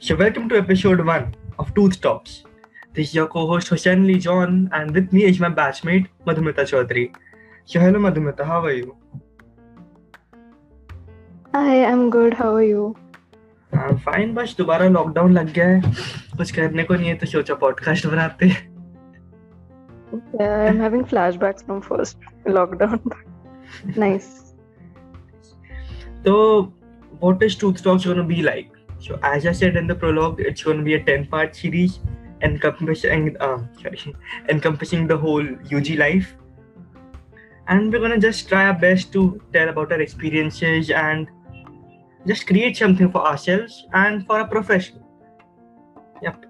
So, welcome to episode one of Tooth Talks. This is your co-host Hussein Lee John, and with me is my batchmate Madhumita Chaudhary. So, hello Madhumita, how are you? Hi, I'm good. How are you? I'm fine. बस दोबारा lockdown लग गया है कुछ करने को नहीं है तो सोचा पॉडकास्ट बनाते हैं Yeah, I'm having flashbacks from first lockdown. nice. So, what is Tooth Talks going to be like? So, as I said in the prologue, it's going to be a 10-part series encompassing, uh, sorry, encompassing the whole UG life. And we're going to just try our best to tell about our experiences and just create something for ourselves and for our profession. Yep.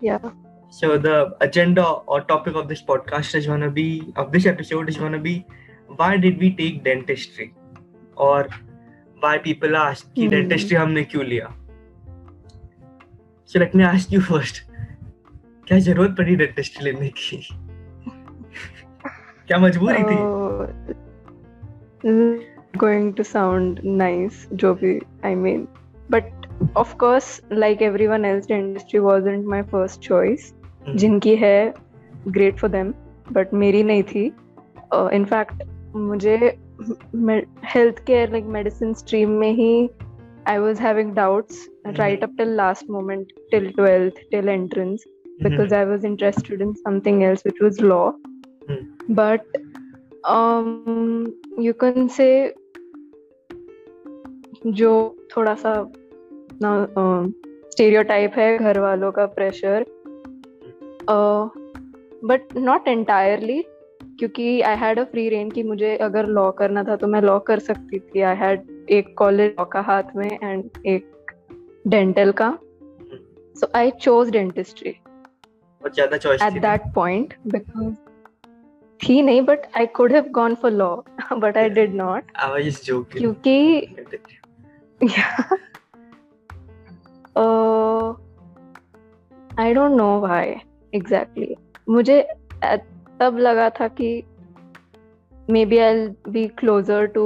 Yeah. So the agenda or topic of this podcast is gonna be of this episode is gonna be why did we take dentistry or why people ask कि Hmm. dentistry हमने क्यों लिया So let me ask you first क्या ज़रूरत पड़ी dentistry लेने की क्या मजबूरी थी Oh, going to sound nice, जो भी I mean. But of course, like everyone else, dentistry wasn't my first choice. Hmm. जिनकी है, great for them. But मेरी नहीं थी. Uh, in fact, मुझे health care like medicine stream में ही I was having doubts right up till last moment till 12th till entrance because I was interested in something else, which was law. Hmm. But um, you can say जो थोड़ा सा ना stereotype है घर वालों का प्रेशर बट नॉट एंटायरली क्योंकि I had a free rein कि मुझे अगर लॉ करना था तो मैं लॉ कर सकती थी। आई हैड एक कॉलेज लॉ का हाथ में एंड एक डेंटल का। सो आई चोज डेंटिस्ट्री बहुत ज़्यादा choice at that point because थी नहीं but I could have gone for law but I did not क्योंकि I don't know why exactly मुझे तब लगा था कि maybe I be closer to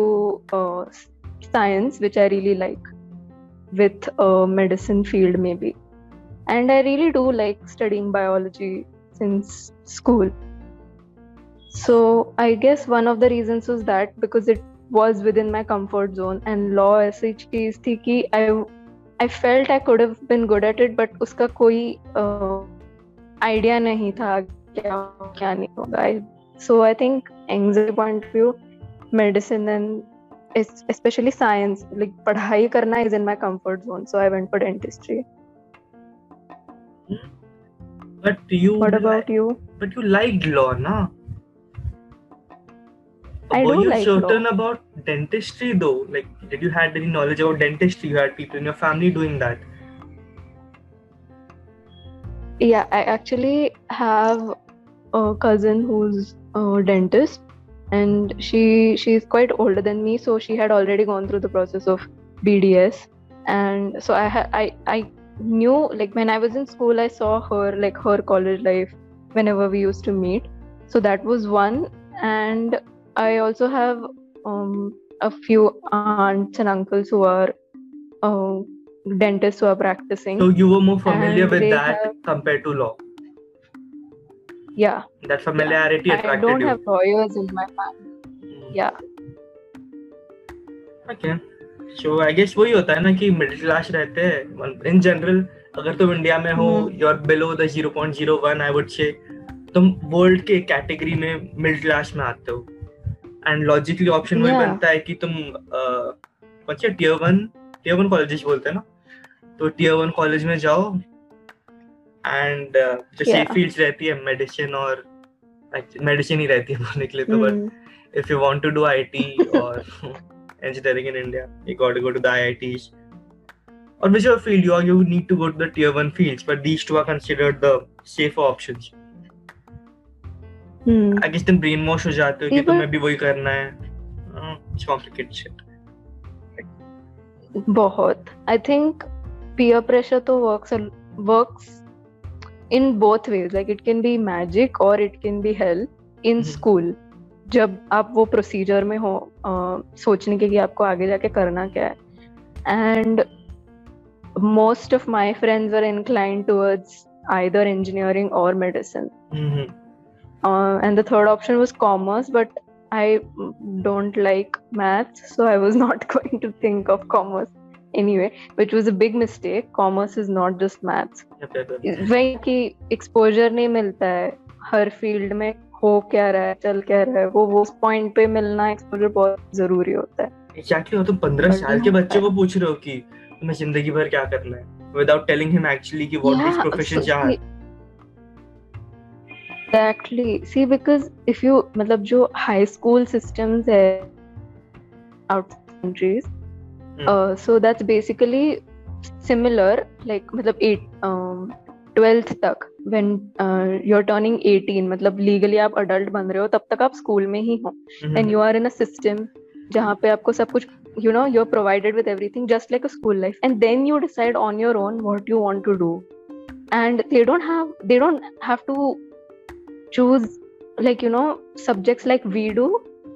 science which I really like with medicine field में be and I really do like studying biology since school so I guess one of the reasons was that because it was within my comfort zone and law ऐसी चीज़ थी कि I I felt I could been good at it but उसका कोई idea uh, नहीं था क्या क्या नहीं होगा I, so I think anxiety point of view medicine and es- especially science like पढ़ाई करना is in my comfort zone so I went for dentistry but you what about you but you liked law na I were do you like certain law. about dentistry though like did you had any knowledge about dentistry you had people in your family doing that yeah I actually have a cousin who's a dentist and she she's quite older than me so she had already gone through the process of BDS and so I ha- I I knew like when I was in school I saw her like her college life whenever we used to meet. So that was one. And I also have um, a few aunts and uncles who are uh, dentists who are practicing. So you were more familiar And with that have- compared to law yeah. That familiarity I attracted i don't you. have lawyers in my family. Yeah. Okay so I guess वही होता है ना कि middle class रहते हैं। इन general अगर तुम India में हो। You are below the 0.01 I would say तुम वर्ल्ड के कैटेगरी में मिडिल क्लास में आते हो। एंड लॉजिकली ऑप्शन वही Yeah. बनता है कि तुम कौन से tier one tier one colleges बोलते हैं ना? तो टियर वन कॉलेज में जाओ एंड जो सेफ़. फील्ड्स रहती है मेडिसिन और मेडिसिन ही रहती है बोलने के लिए तो but Mm. if you want to do IT or engineering in India, you got to go to the IITs. Or whichever field you are, you need to go to the tier one fields, but these two are considered the safer options. Hmm. I guess तुम brain wash हो जाते हो कि तुम्हें भी वही करना है. Uh, it's complicated shit. बहुत आई थिंक peer pressure तो works a- works in both ways like it can be magic और it can be help in school जब आप वो प्रोसीजर में हो आ, सोचने के कि आपको आगे जाके करना क्या है। And most of my friends are inclined towards either engineering और medicine and the third option was commerce but I don't like maths so I was not going to think of commerce anyway, which was a big mistake. Commerce is not just maths. वही कि exposure नहीं मिलता है हर field में हो क्या रहा है चल क्या रहा है वो वो पॉइंट पे मिलना एक्सपोजर बहुत ज़रूरी होता है एग्जैक्टली हो तुम पंद्रह साल के बच्चे को पूछ रहे हो कि तुम्हें ज़िंदगी भर क्या करना है विदाउट टेलिंग हिम एक्चुअली कि व्हाट Yeah, प्रोफेशन है see- Exactly. See, because if you, मतलब जो high school systems है out countries, Hmm. Uh, so that's basically similar. Like मतलब eight, um, 12th तक when uh, you're turning 18, मतलब legally आप adult बन रहे हो तब तक आप school में ही हो हम्म, and you are in a system जहाँ पे आपको सब कुछ you know you're provided with everything just like a school life and then you decide on your own what you want to do and they don't have they don't have to choose like you know subjects like we do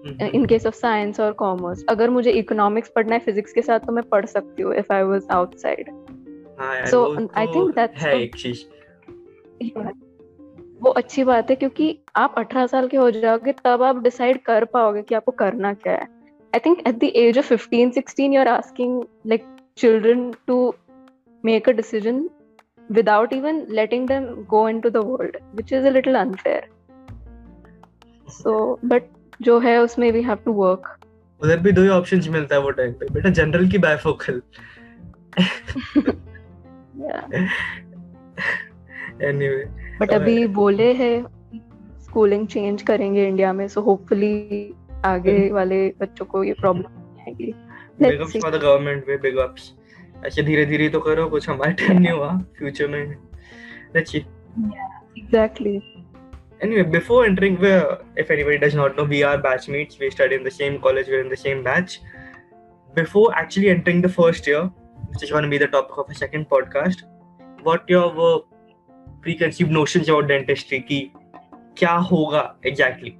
in case of science और commerce अगर मुझे economics पढ़ना है physics के साथ तो मैं पढ़ सकती हूँ if I was outside so I think वो अच्छी बात है क्योंकि आप 18 साल के हो जाओगे तब आप डिसाइड कर पाओगे कि आपको करना क्या है। I think at the age of 15 16 you are asking like children to make a decision without even letting them go into the world which is a little unfair so but जो है उसमें we have to work. उधर भी दो ही options मिलता है वो टाइम पे। बेटा जनरल की बायफोकल. एनीवे बट अभी बोले हैं स्कूलिंग चेंज करेंगे इंडिया में सो होपफुली आगे वाले बच्चों को ये प्रॉब्लम आएगी। Big ups for the government way big ups ऐसे धीरे धीरे तो करो कुछ हमारे टाइम नहीं हुआ फ्यूचर में। Let's see exactly Anyway, before entering, where if anybody does not know, we are batchmates. We study in the same college. We're in the same batch. Before actually entering the first year, which is going to be the topic of a second podcast, what your were preconceived notions about dentistry? Ki kya hoga exactly?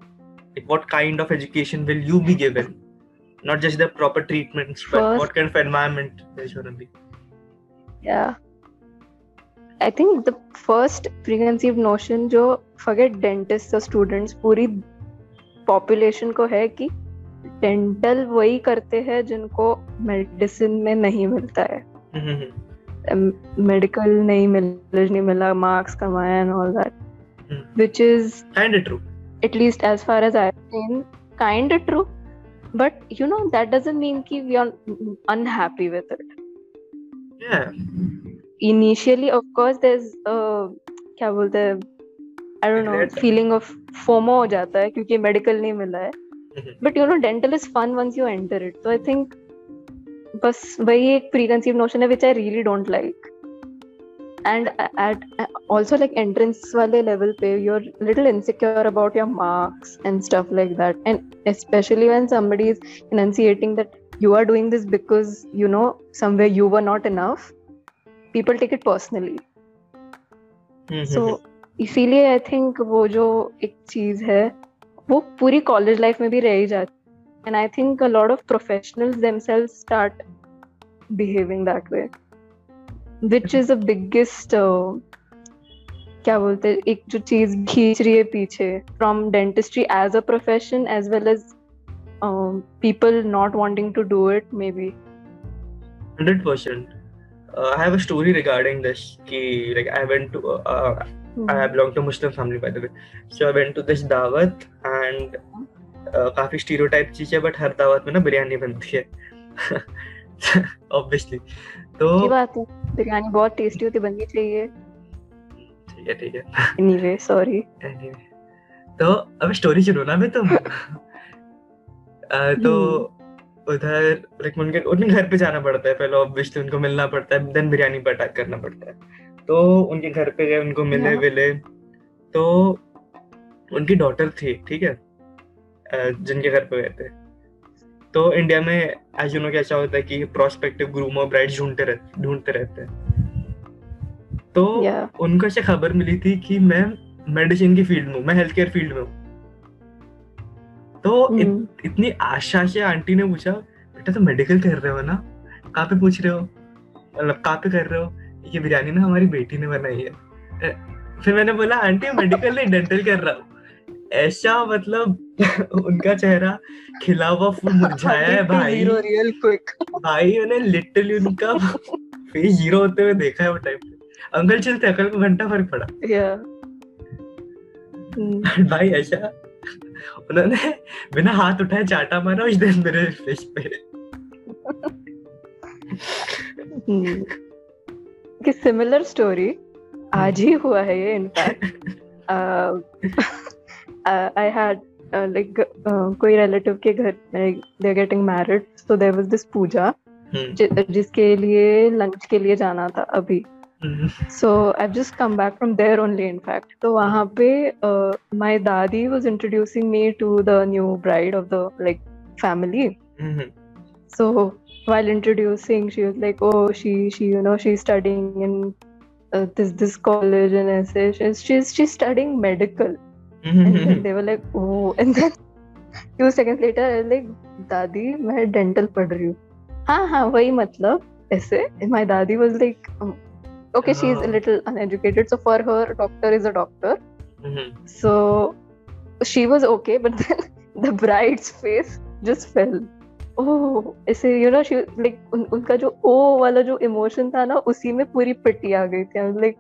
Like what kind of education will you be given? Not just the proper treatments, but First- what kind of environment there's going to be. Yeah. I think the first preconceived notion जो forget dentist और students पूरी population को है कि dental वही करते हैं जिनको मेडिसिन में नहीं मिलता है। मेडिकल नहीं मिल नहीं मिला मार्क्स कमाया and all that which is and true at least as far as I seen kind true but you know that doesn't mean कि we are unhappy with it या initially of course there is क्या बोलते हैं I don't know Regret. feeling of FOMO हो जाता है क्योंकि medical नहीं मिला है. Mhm. But you know, dental is fun once you enter it. So I think बस वही एक preconceived notion है which I really don't like. And at also like entrance वाले level पे you're little insecure about your marks and stuff like that. And especially when somebody is enunciating that you are doing this because you know somewhere you were not enough, people take it personally. सो इसीलिए I think वो जो एक चीज़ है वो पूरी college life में भी रह ही जाती and I think a lot of professionals themselves start behaving that way which is the biggest क्या बोलते हैं एक जो चीज़ खींच रही है पीछे from dentistry as a profession as well as people not wanting to do it may be Hundred percent. Uh, I have a story regarding this. Ki, like I went to, uh, I belong to Muslim family by the way. So I went to this दावत and uh, काफ़ी stereotype चीज़ है but हर दावत में ना बिरयानी बनती है. Obviously. तो ये बात है बिरयानी बहुत टेस्टी होती बननी चाहिए ठीक है ठीक है. Anyway sorry Anyway. तो अब स्टोरी सुनो ना मैं तुम. तो उधर लाइक उनके उनके घर पे जाना पड़ता है पहले ऑब्वियसली उनको मिलना पड़ता है देन बिरयानी पर अटैक करना पड़ता है तो उनके घर पे गए उनको मिले हाँ। विले। तो उनकी डॉटर थी ठीक है? जिनके घर पे गए थे। तो इंडिया में एज यू नो कैसा होता है कि प्रोस्पेक्टिव ग्रूम और ब्राइड ढूंढते रहते ढूंढते रहते हैं। तो या उनको ऐसे खबर मिली थी कि मैं मेडिसिन की फ़ील्ड में हूँ मैं हेल्थ केयर फ़ील्ड में हूँ। तो mm. इत, हम्म, इतनी आशा से आंटी ने पूछा बेटा तुम मेडिकल कर रहे हो ना? कहाँ पे पूछ रहे हो? मतलब कहाँ पे कर रहे हो? ये बिरयानी ना हमारी बेटी ने बनाई है। फिर मैंने बोला आंटी मेडिकल नहीं डेंटल कर रहा हूँ। ऐसा मतलब उनका चेहरा खिला हुआ फूल मुरझाया है भाई। रियल क्विक भाई मैंने लिटरली उनका फेस ज़ीरो होते हुए देखा है वो टाइम पे। अंकल चलते अंकल को घंटा फ़र्क पड़ा। Hmm. भाई ऐसा उन्होंने बिना हाथ उठाए चाटा मारा उस दिन मेरे फेस पे। Hmm. कि सिमिलर स्टोरी आज ही हुआ है ये in fact I had like कोई रिलेटिव के घर they getting married so there was this puja hmm, जिसके लिए लंच के लिए जाना था अभी। हम्म, so I just come back from there only in fact तो वहाँ पे my dadi was introducing me to the new bride of the like family hmm, So while introducing, she was like, "Oh, she she you know she's studying in uh, this this college and essay. She's she's she's studying medical." And then hmm, they were like, "Oh," and then few seconds later, I was like, "दादी मैं dental पढ़ रही हूँ." हाँ हाँ वही मतलब ऐसे. And my daddy was like, um, "Okay, she's a Oh. little uneducated, so for her, doctor is a doctor." Hmm, So she was okay, but then the bride's face just fell. ऐसे you know she like उनका जो ओ वाला जो emotion था ना उसी में पूरी पिटी आ गई थी. Like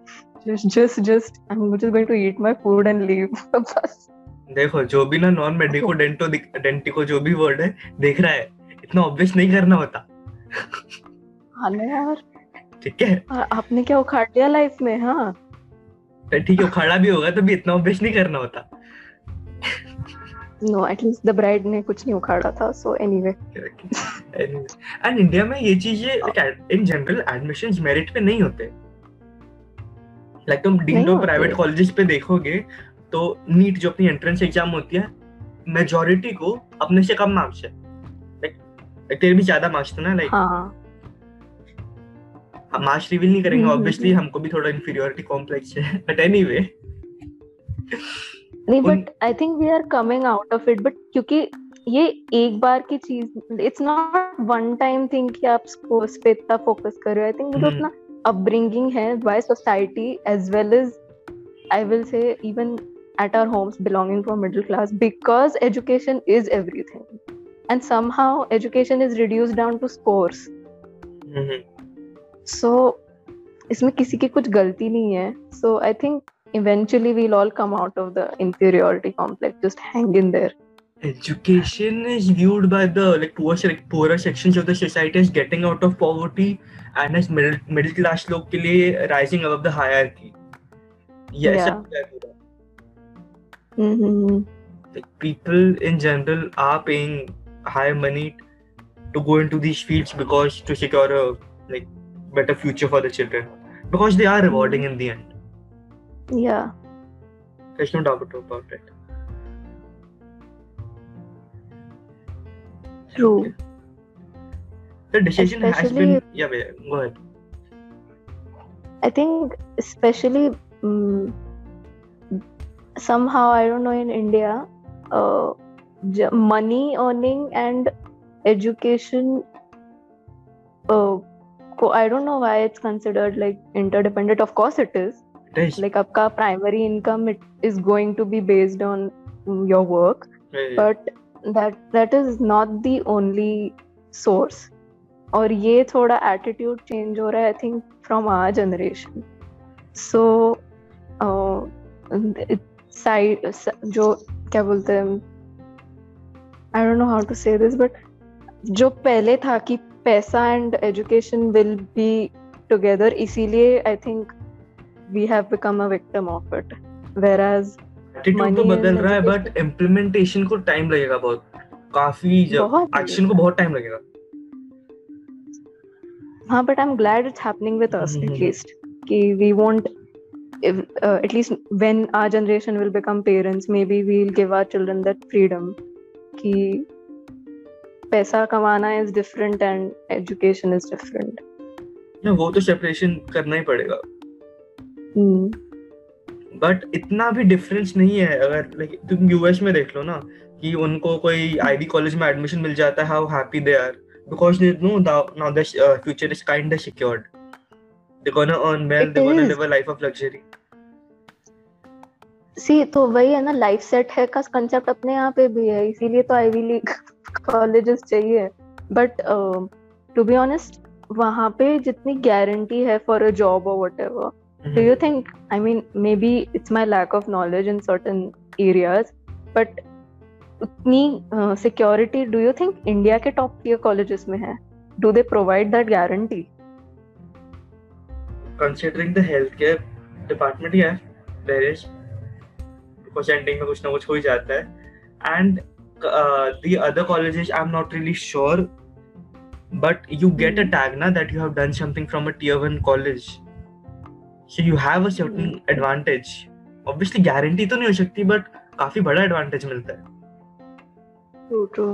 just just just I'm just going to eat my food and leave. बस। देखो जो भी ना नॉन मेडिको डेंटो डेंटिको जो भी वर्ड है देख रहा है। इतना ऑब्वियस नहीं करना होता। हाँ यार। ठीक है। आ- आपने क्या उखाड़ दिया लाइफ में हाँ? ठीक है उखाड़ा भी होगा तो भी इतना ऑब्वियस नहीं करना होता। नो एटलीस्ट द ब्राइड ने कुछ नहीं उखाड़ा था सो एनीवे एंड इंडिया में ये चीज़ें इन जनरल एडमिशंस मेरिट पे नहीं होते? लाइक तुम होते। प्राइवेट कॉलेजेस पे देखोगे तो नीट जो अपनी एंट्रेंस एग्ज़ाम होती है मेजोरिटी को अपने से कम मार्क्स है। लाइक तेरे भी ज़्यादा मार्क्स थे ना लाइक हाँ। मार्क्स रिवील नहीं करेंगे हम्म, ऑब्वियसली हम्म। हमको भी थोड़ा इंफीरियोरिटी कॉम्प्लेक्स है बट एनीवे नहीं but I think we are coming out of it but क्योंकि ये एक बार की चीज़ it's not one time thing कि आप स्पोर्ट्स पे इतना फोकस कर रहे हो। आई थिंक जो हम्म। अपना अपब्रिंगिंग है by society as well as I will say even at our homes belonging to a middle class because education is everything and somehow education is reduced down to scores. so इसमें किसी की कुछ गलती नहीं है। So I think eventually we'll all come out of the inferiority complex just hang in there. Education is viewed by the like poor, poorer sections of the society as getting out of poverty and as middle middle class log ke liye rising above the hierarchy. Yes yeah. mm-hmm. like people in general are paying high money to go into these fields because to secure a like better future for the children. Because they are rewarding mm-hmm. in the end yeah there's no doubt about it true the decision has been yeah go ahead I think especially mm somehow I don't know in India, uh, money earning and education. Uh, I don't know why it's considered like interdependent. Of course it is. Like आपका primary income it is going to be based on mm, your work, Yeah, yeah. but that that is not the only source. और ये थोड़ा attitude change हो रहा है I think from our generation so side जो क्या बोलते हैं I don't know how to say this but जो पहले था कि पैसा and education will be together इसीलिए I think we have become a victim of it whereas attitude तो बदल रहा है बट इम्प्लीमेंटेशन को टाइम लगेगा बहुत। काफ़ी बहुत एक्शन को बहुत टाइम लगेगा। हाँ but I am glad it's happening with us. At least कि we won't uh, at least when our generation will become parents maybe we'll give our children that freedom कि पैसा कमाना is different and education is different ना वो तो separation करना ही पड़ेगा. But इतना भी डिफरेंस नहीं है अगर लाइक तुम यूएस में देख लो ना कि उनको कोई आईबी कॉलेज में एडमिशन मिल जाता है how happy they are because they know now the future is kind of secured earn well It they're gonna is. live a life of luxury. See तो वही है ना लाइफ सेट है का कंसेप्ट अपने यहाँ पे भी है इसीलिए तो आईवी लीग कॉलेजेस चाहिए. बट टू बी ऑनेस्ट वहाँ पे जितनी गारंटी है फॉर अ जॉब और whatever do you think i mean maybe it's my lack of knowledge in certain areas but उतनी security do you think India के top tier colleges में है? Do they provide that guarantee considering the health care department ही है barrage because ending में कुछ ना कुछ हो ही जाता है. And the other colleges I am not really sure but you get a tag ना that you have done something from a tier one college so you have a certain Hmm. advantage obviously guarantee तो नहीं हो सकती but काफ़ी बड़ा advantage मिलता है true true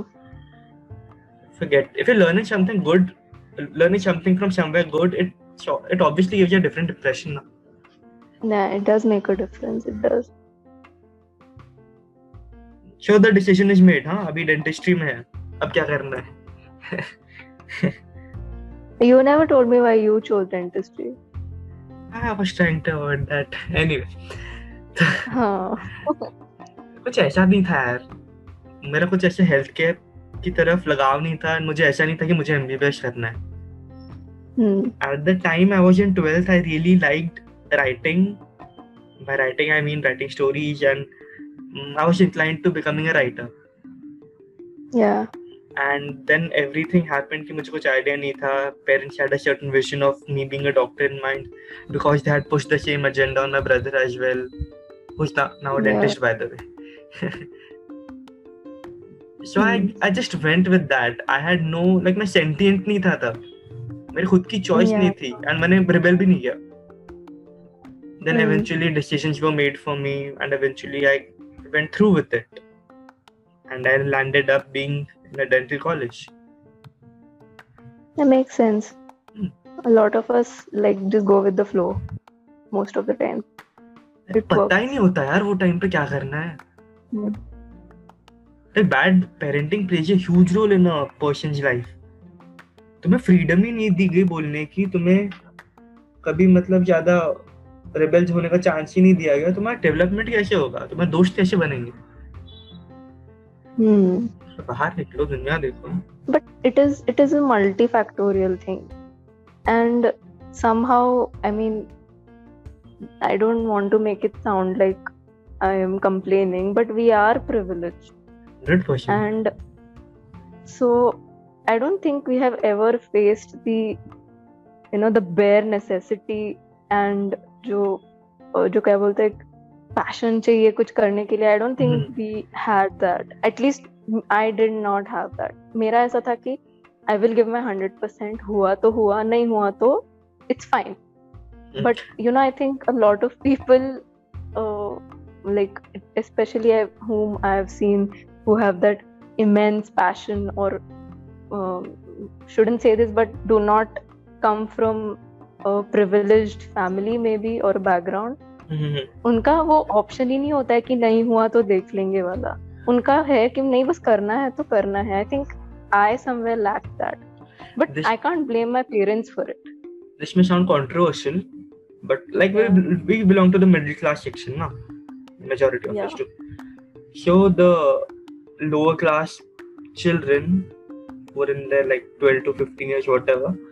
if you get if you're learning something good learning something from somewhere good it so it obviously gives you a different impression na. yeah it does make a difference it does sure the decision is made हाँ अभी dentistry में है अब क्या करना है you never told me why you chose dentistry I was trying to avoid that anyway कुछ ऐसा नहीं था। यार मेरा कुछ ऐसे हेल्थ केयर की तरफ़ लगाव नहीं था। मुझे ऐसा नहीं था कि मुझे एमबीबीएस करना है। At the time I was in 12th I really liked writing by writing I mean writing stories and I was inclined to becoming a writer या and then everything happen मुझे कुछ idea नहीं था। Parents had a certain vision of me being a doctor in mind because they had push the same agenda on my brother as well who's the now dentist by the way so I I just went with that I had no like मैं sentient नहीं था तब। मेरी खुद की choice नहीं थी। And मैंने रिबेल भी नहीं किया। Then hmm. eventually decisions were made for me and eventually i went through with it. And i landed up being in a dental college. That makes sense. A lot of us like just go with the flow most of the time. पता ही नहीं होता यार वो time पे क्या करना है? Like bad parenting plays a huge role in a person life तुम्हें फ्रीडम ही नहीं दी गई बोलने की तुम्हें कभी मतलब ज़्यादा रिबेल्स होने का चांस ही नहीं दिया गया। तुम्हारा डेवलपमेंट कैसे होगा? तुम्हारे दोस्त कैसे बनेंगे? हम्म तो बाहर निकलो दुनिया देखो। But it is it is a multifactorial thing and somehow I mean I don't want to make it sound like I am complaining but we are privileged and so I don't think we have ever faced the you know the bare necessity and जो जो क्या बोलते हैं passion चाहिए कुछ करने के लिए I don't think we had that at least I did not have that मेरा ऐसा था कि I will give my hundred percent हुआ तो हुआ नहीं हुआ तो it's fine but you know I think lot of people like specially I home I have seen who have that immense passion और shouldn't say this but do not come from privilege family में भी और background उनका वो option ही नहीं होता है कि नहीं हुआ तो देख लेंगे वाला। उनका है कि नहीं बस करना है तो करना है। I think I somewhere lack that but I can't blame my parents for it this may sound controversial but like we belong to the middle class section ना majority of student so the lower class children were in there like 12 to 15 years whatever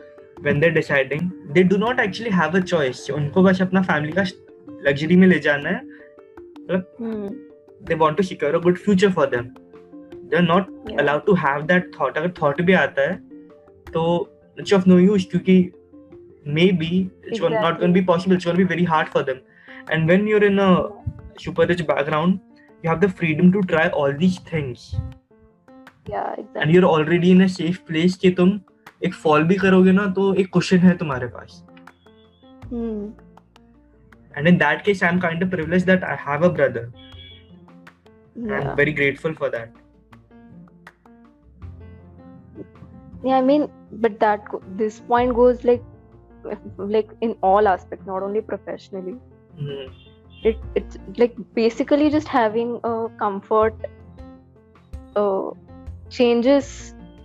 when they're deciding they do not actually have a choice. unko bas apna family ka luxury mein le jana hai They want to secure a good future for them. They're not yeah. allowed to have that thought. अगर thought भी आता है, तो it's of no use क्योंकि maybe it's gon- not going to be possible. It's going to be very hard for them. And when you're in a super rich background, you have the freedom to try all these things. yeah exactly. And you're already in a safe place कि तुम एक fall भी करोगे ना तो एक question है तुम्हारे पास hmm. and in that case i'm kind of privileged that i have a brother yeah. i'm very grateful for that yeah i mean but that go- this point goes like like in all aspects not only professionally Mhm. it it's like basically just having a comfort uh, changes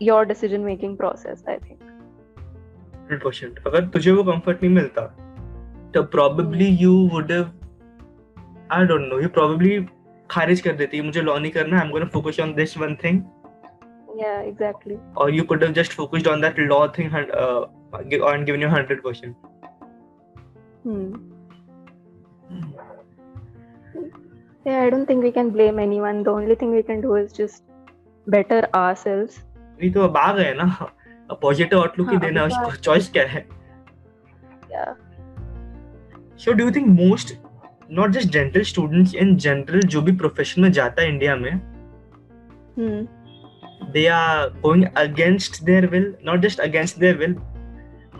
your decision making process i think hundred percent अगर तुझे वो comfort नहीं मिलता तो probably you would I don't know you probably खारिज कर देती है मुझे लॉ नहीं करना I am gonna focus on this one thing yeah exactly or you could have just focused on that law thing uh, and given you 100% hmm. yeah i don't think we can blame anyone the only thing we can do is just better ourselves नहीं तो अब आ गए ना positive outlook ही देना उसको choice क्या है yeah so do you think most not just dental students in general जो भी प्रोफेशन में जाता है इंडिया में hmm. they are going against their will not just against their will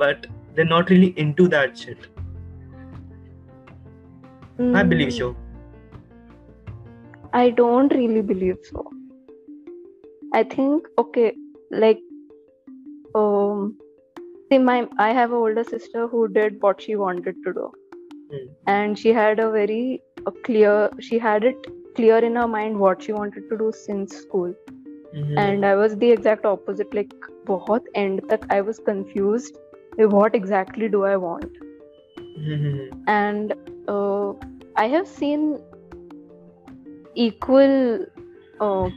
but they're not really into that shit Mm, i believe so I don't really believe so. I think okay, like um see my I have an older sister who did what she wanted to do. Hmm. and she had a very a clear she had it clear in her mind what she wanted to do since school mm-hmm. and i was the exact opposite like both end tak i was confused what exactly do i want mm-hmm. and uh, i have seen equal uh,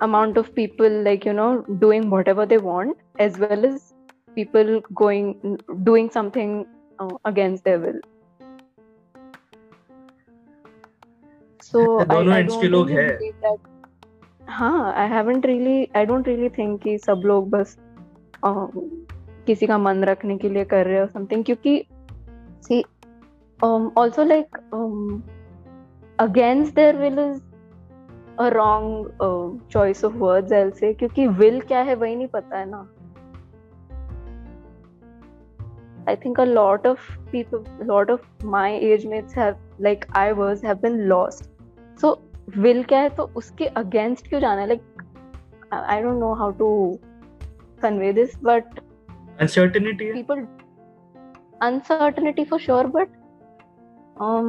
amount of people like you know doing whatever they want as well as people going doing something uh, against their will. So I, दोनों don't के लोग हैं। हाँ I haven't really I don't really think कि सब लोग बस uh, किसी का मन रखने के लिए कर रहे हो something क्योंकि see um, also like um, against their will is a wrong uh, choice of words I'll say क्योंकि will क्या है वही नहीं पता है ना I think a lot of people, a lot of my age mates have, like I was, have been lost. So will क्या है तो उसके against क्यों जाना है? Like I don't know how to convey this, but uncertainty people uncertainty for sure but um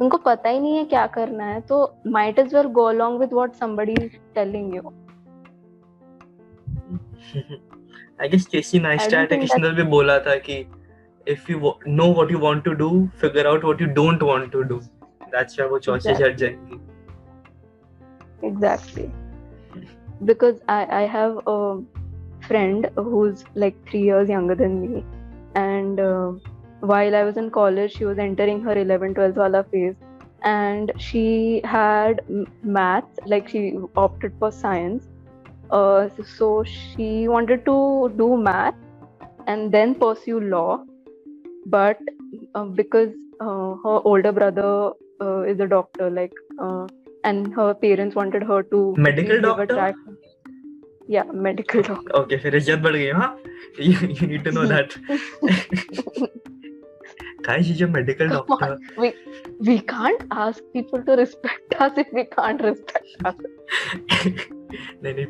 उनको पता ही नहीं है क्या करना है तो might as well go along with what somebody is telling you I guess Casey I Neistat don't think किसी ने भी बोला था कि you wa- know what you want to do figure out what you don't want to do that's why वो Exactly. हट जाएँगी exactly because I I have a friend who's like three years younger than me and uh, while I was in college she was entering her 11 12th wala phase and she had maths like she opted for science uh, so she wanted to do math and then pursue law but uh, because uh, her older brother uh, is a doctor like uh, and her parents wanted her to Medical give a doctor? track yeah medical doctor okay फिर इज्जत बढ़ गई हाँ you, you need to know that guys she's a medical Come doctor we we can't ask people to respect us if we can't respect us नहीं नहीं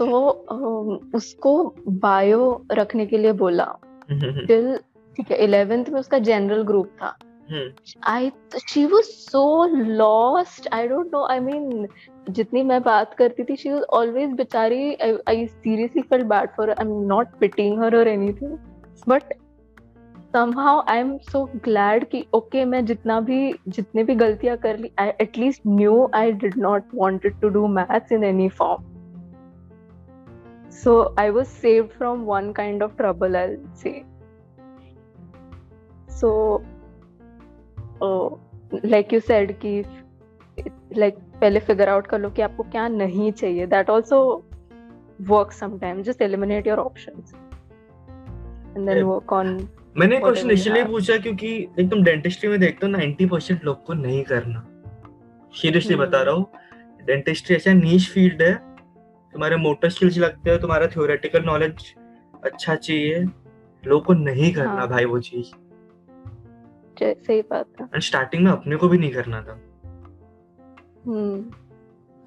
um, उसको bio रखने के लिए बोला टिल ठीक है 11th में उसका जनरल ग्रुप था हम्म, I she was so lost. I don't know. I mean, जितनी मैं बात करती थी, she was always बेचारी. I, I seriously felt bad for her. I'm not pitying her or anything, somehow I'm so glad कि okay मैं जितना भी जितने भी गलतियाँ कर ली, I at least knew I did not wanted to do maths in any form. So I was saved from one kind of trouble, I'll say. So like you said कि लाइक पहले फिगर आउट कर लो कि आपको क्या नहीं चाहिए that also work sometime just eliminate your options and then Yeah. Work on मैंने क्वेश्चन इसलिए पूछा क्योंकि एक तुम डेंटिस्ट्री में देखते हो 90% परसेंट लोग को नहीं करना। Seriously hmm. बता रहा हूँ डेंटिस्ट्री ऐसा नीच फ़ील्ड है। तुम्हारे मोटर स्किल्स लगते हो तुम्हारा थ्योरेटिकल नॉलेज अच्छा चाहिए लोगों को नहीं करना हाँ। भाई वो चीज़। सही बात है। एंड स्टार्टिंग में अपने को भी नहीं करना था। हम्म।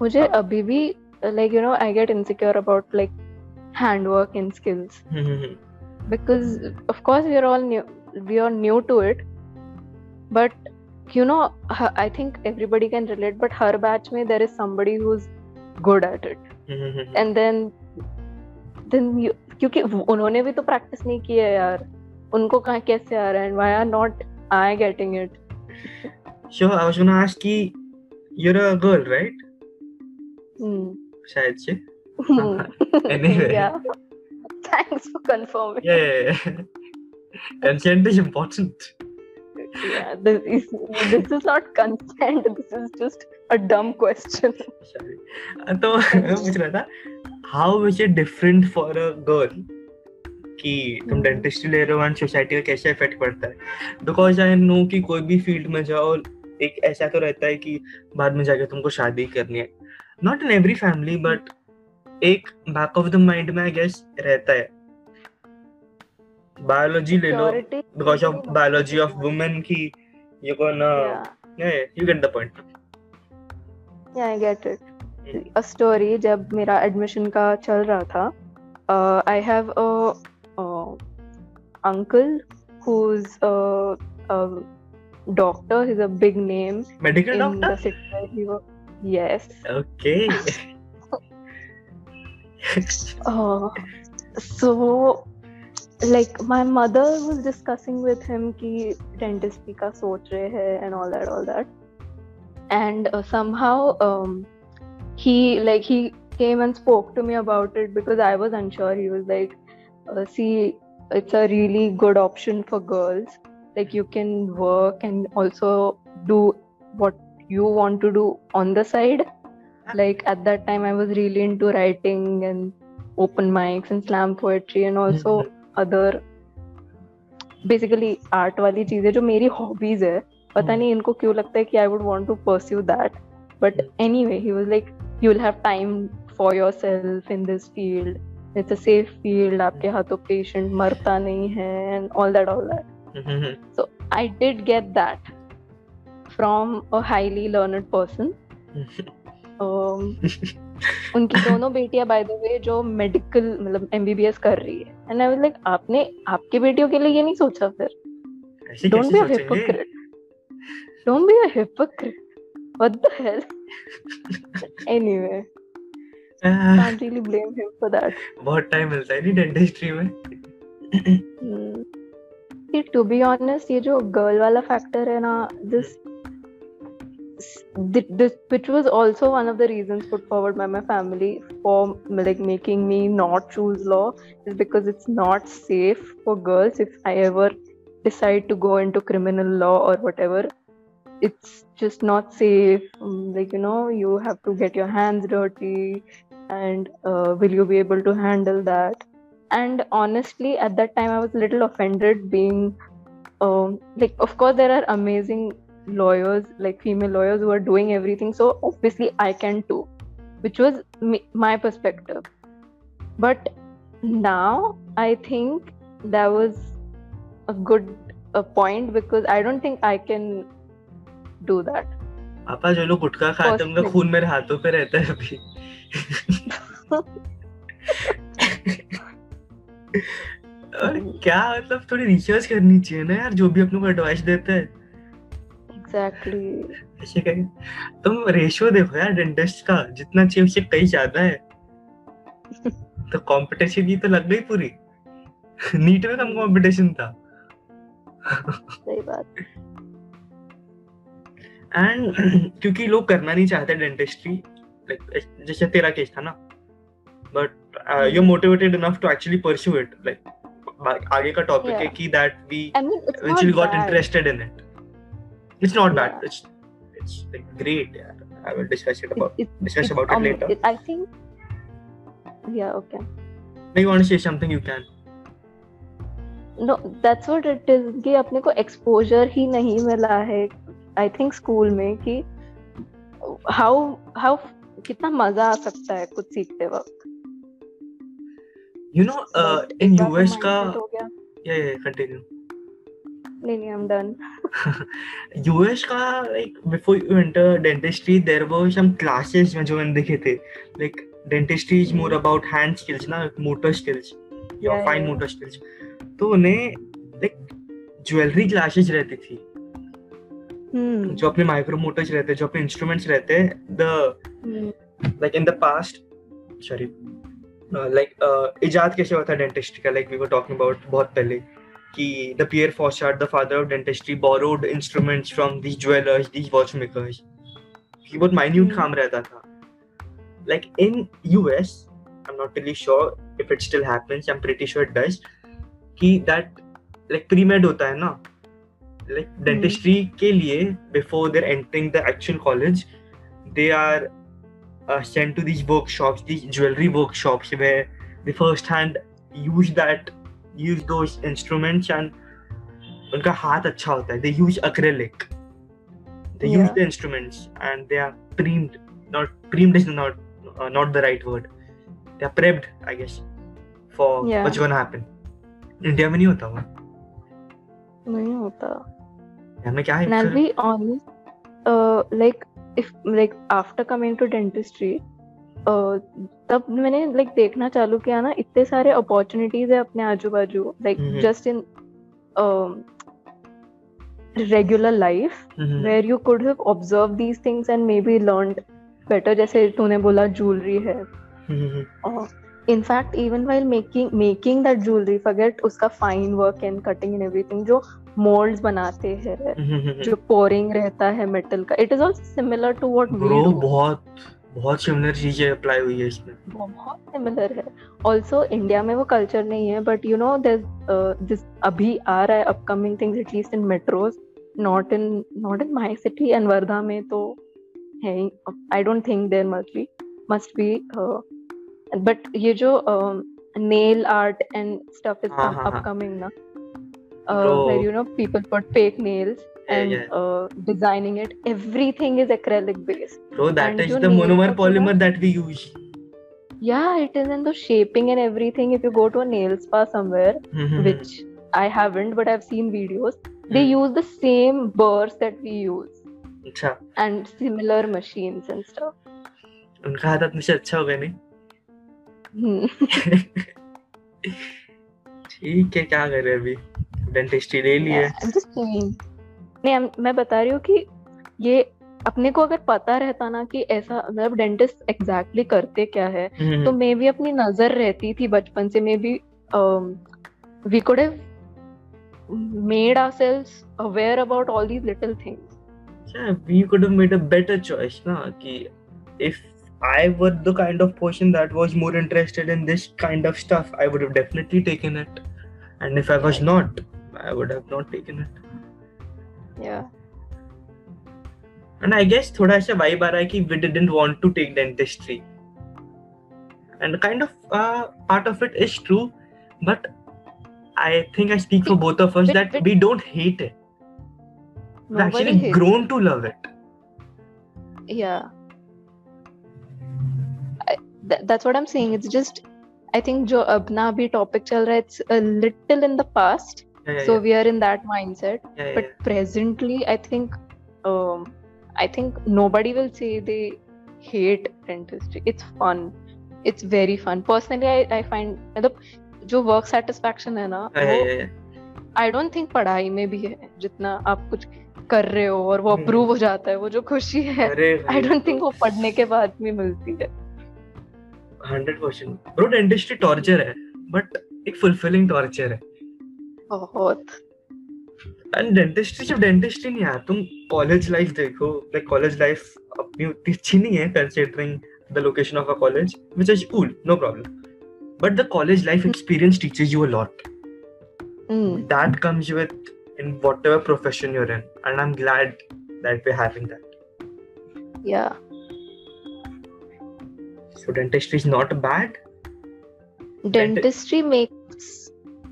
मुझे अभी भी like you know I get insecure about like hand work in skills. because of course we are all new we are new to it but you know h- i think everybody can relate but her batch mein there is somebody who's good at it hmm, and then then you क्योंकि वो- उन्होंने भी तो practice नहीं की है यार उनको कहाँ कैसे आ रहा है why are not I getting it So I was gonna ask कि you're a girl, right? hmm. शायद से. Anyway. thanks for confirming Yeah, yeah, yeah. Consent is important. yeah this is this is not consent this is just a dumb question Sorry. तो मैं पूछ रहा था how is it different for a girl कि तुम हम्म। Dentistry ले रहे हो एंड सोसाइटी का कैसे इफ़ेक्ट पड़ता है बिकॉज़ आई नो कि कोई भी फ़ील्ड में जाओ एक ऐसा तो रहता है कि बाद में जाके तुमको शादी करनी है not in every family but एक बैक ऑफ़ द माइंड में गेस रहता है। बायोलॉजी ले लो। Because of biology of women की यू कैन ना यू गेट द पॉइंट या I get it a story जब मेरा एडमिशन का चल रहा था I have a uncle who is a doctor is a big name medical doctor yes okay Oh, so like my mother was discussing with him ki dentistry ka soch rahe hai and all that all that. And uh, somehow um, he like he came and spoke to me about it because i was unsure. He was like uh, see it's a really good option for girls. Like you can work and also do what you want to do on the side. Like at that time i was really into writing and open mics and slam poetry and also other basically art वाली चीज़ें जो मेरी hobbies है पता हम्म। नहीं इनको क्यों लगता है कि I would want to pursue that but anyway he was like you'll have time for yourself in this field it's a safe field आपके हाथों patient मरता नहीं है and all that all that so I did get that from a highly learned person um, उनकी दोनों बेटियाँ bye the way जो medical मतलब एमबीबीएस कर रही है। एंड आई वाज लाइक आपने आपकी बेटियों के लिए ये नहीं सोचा फिर? Don't be a hypocrite don't be a hypocrite what the hell anyway can't really blame him for that बहुत टाइम मिलता है नहीं डेंटिस्ट्री में? To be honest, ये जो गर्ल वाला फैक्टर है ना this th- this which was also one of the reasons put forward by my family for like making me not choose law is because it's not safe for girls if I ever decide to go into criminal law or whatever. It's just not safe. Um, like you know you have to get your hands dirty and uh, will you be able to handle that? And honestly at that time i was a little offended being um, like of course there are amazing lawyers like female lawyers who are doing everything so obviously i can too which was me, my perspective but now i think that was a good a point because i don't think i can do that पापा जो लोग गुटखा खाते हैं उनका. खून मेरे हाथों पे रहता है अभी और क्या मतलब थोड़ी रिसर्च करनी चाहिए ना यार जो भी अपने को एडवाइस देते हैं exactly. तुम रेशियो देखो यार डेंटिस्ट का जितना चाहिए उससे कहीं ज़्यादा है। तो कंपटीशन की तो लग गई पूरी। नीट में कम कंपटीशन था। सही बात। एंड क्योंकि लोग करना नहीं चाहते डेंटिस्ट्री लाइक जैसे तेरा केस था ना। But you motivated enough to actually pursue it like आगे का टॉपिक है कि that we i mean it's eventually not it's not bad it's it's like great yeah i will discuss it about It- it- discuss it's about it um, later it- I think. Yeah. Okay. if you want to say something you can No, that's what it is कि अपने को exposure ही नहीं मिला है. I think school में कि how how कितना मज़ा आ सकता है कुछ सीखते वक्त. you know uh, in तो us का mindset हो गया. नहीं नहीं आई एम यूएस का like before you enter dentistry there were some classes में जो मैंने देखे थे। Like dentistry is more about hand skills ना motor skills your fine motor skills तो उन्हें लाइक ज्वेलरी क्लासेस रहती थी। Hmm. जो अपने माइक्रो मोटर्स रहते हैं जो अपने इंस्ट्रूमेंट्स रहते हैं the like in the past sorry like इजाद कैसे होता है डेंटिस्ट्री का? Like we were talking about बहुत पहले। कि the Pierre Fauchard the father of dentistry borrowed instruments from these jewellers these watchmakers कि बहुत माइन्यूट काम रहता था। Like in US I am not really sure if it still happens I am pretty sure it does कि that like premed होता है ना? Like dentistry hmm. के लिए before there entering the actual college they are send to these workshops these jewellery workshops way the first hand use that use those instruments and उनका हाथ अच्छा होता है they use acrylic they use Yeah. the instruments and they are premed not premed is not uh, not the right word they are prepped I guess for Yeah. what's gonna happen India में नहीं होता हुआ नहीं होता India में क्या है and I'll be honest, uh, like if like after coming to dentistry, uh, तब मैंने लाइक देखना चालू किया ना इतने सारे अपॉर्चुनिटीज़ है अपने आजू बाजू like just in regular life where you could observe these things and maybe learn better जैसे तूने बोला ज्वेलरी है। In fact even while making that jewellery forget उसका fine work and cutting and everything जो मोल्ड बनाते हैं जो pouring रहता है मेटल का it is all similar to what बहुत बहुत सिमिलर चीज़ें अप्लाई हुई है इसमें। बहुत सिमिलर है। ऑल्सो इंडिया में वो कल्चर नहीं है बट यू नो दिस अभी आ रहा है upcoming things at least in metros not in not in my city and Wardha में तो है I don't think there must be must be but ये जो nail art and stuff is. Upcoming ना you know people put fake nails Yeah, and yeah. Uh, designing it everything is acrylic based Bro, that And is the monomer polymer that we use. yeah it is in the shaping and everything if you go to a nail spa somewhere Mhm. which i haven't but i've seen videos they Hmm. use the same burrs that we use अच्छा and similar machines and stuff उनका हाथ अपने से अच्छा होगा नहीं Hmm. ठीक है क्या कर रहे अभी डेंटिस्ट्री ले लिए I'm just saying. नहीं मैं बता रही हूँ कि ये अपने को अगर पता रहता ना कि ऐसा मतलब डेंटिस्ट एग्जैक्टली करते क्या है हम्म, तो मे भी अपनी नज़र रहती थी बचपन से maybe we could have made ourselves aware about all these little things yeah, we could have made a better choice ना कि if I were the kind of person that was more interested in this kind of stuff, I would have definitely taken it. And if I was not, I would have not taken it. yeah. And i guess thoda aisa vibe aa raha hai ki we didn't want to take dentistry and kind of uh, part of it is true but i think i speak for both of us that we don't hate it. We actually grown to love it. Yeah. That's what i'm saying. It's just i think jo apna abhi topic chal raha it's a little in the past Yeah, yeah, so yeah. we are in that mindset yeah, yeah, but presently i think um, i think nobody will say they hate dentistry it's fun it's very fun personally i, I find मतलब जो work satisfaction है ना yeah, वो yeah, yeah. I don't think पढ़ाई में भी है जितना आप कुछ कर रहे हो और वो हम्म। अप्रूव हो जाता है वो जो खुशी है आई डोंट थिंक वो पढ़ने के बाद में मिलती है hundred percent bro dentistry torture है बट एक फुलफिलिंग टॉर्चर है बहुत। एंड डेंटिस्ट्री सिर्फ़ डेंटिस्ट्री नहीं यार तुम कॉलेज लाइफ देखो लाइक कॉलेज लाइफ अपनी उतनी अच्छी नहीं है considering the location of a college which is cool no problem but the college life experience teaches you a lot Hmm. that comes with in whatever profession you're in and i'm glad that we're having that. या so dentistry is not bad. Dentistry makes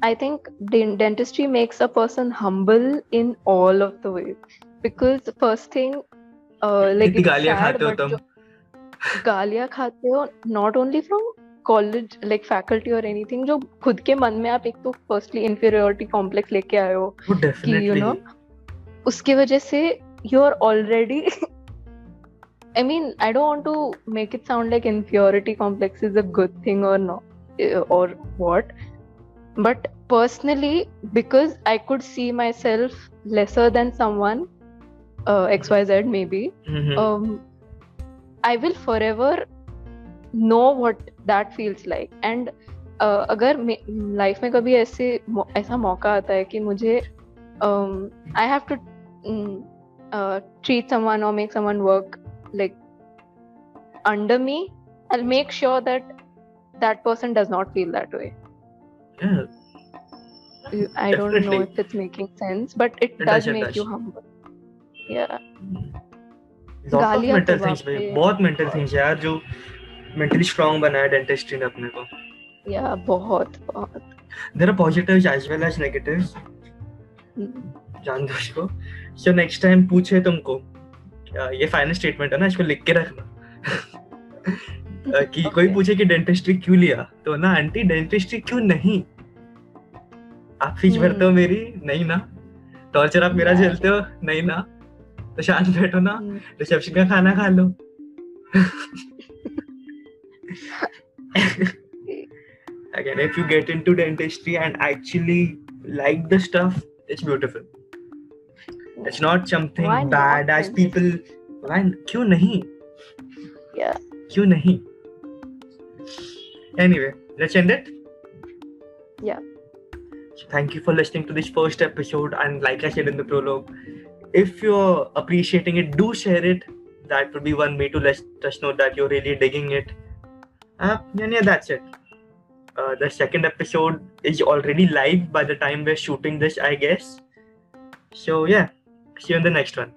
i think dentistry makes a person humble in all of the ways because the first thing uh, like it's sad, हो but जो गालियाँ खाते हो not only from college like faculty और anything जो खुद के मन में आप एक तो फर्स्टली इंफीरियोरिटी कॉम्प्लेक्स लेके आए हो कि यू नो उसकी वजह से you are already I mean, I don't want to make it sound like inferiority complex is a good thing or not, or what. But personally, because I could see myself lesser than someone, uh, XYZ maybe, Mm-hmm. um, I will forever know what that feels like and uh, अगर life में कभी ऐसे ऐसा मौका आता है कि मुझे I have to treat someone or make someone work like under me i'll make sure that that person does not feel that way Yeah, You- i don't know if it's making sense but it, It does make you humble. Yeah. Things बाप भाई बहुत mental things यार जो mentally strong बनाया dentistry ने अपने को. Yeah बहुत बहुत. There are positives as well as negatives. जान दो इसको सो नेक्स्ट टाइम पूछे तुमको ये फाइनल स्टेटमेंट है ना इसको लिख के रखना. कि okay. कोई पूछे कि डेंटिस्ट्री क्यों लिया? तो ना आंटी डेंटिस्ट्री क्यों नहीं? आप फ़ीस भरते हो मेरी नहीं ना। टॉर्चर आप मेरा झेलते हो नहीं ना। तो शांत बैठो ना रिसेप्शन का खाना खा लो। Again if you get into dentistry and actually like the stuff it's beautiful it's not something bad as people क्यों नहीं? Yeah. क्यों नहीं? Anyway let's end it. Yeah. so thank you for listening to this first episode. And like i said in the prologue if you're appreciating it do share it. That would be one way to let us know that you're really digging it. Uh, and yeah that's it. Uh, the second episode is already live by the time we're shooting this i guess. So yeah see you in the next one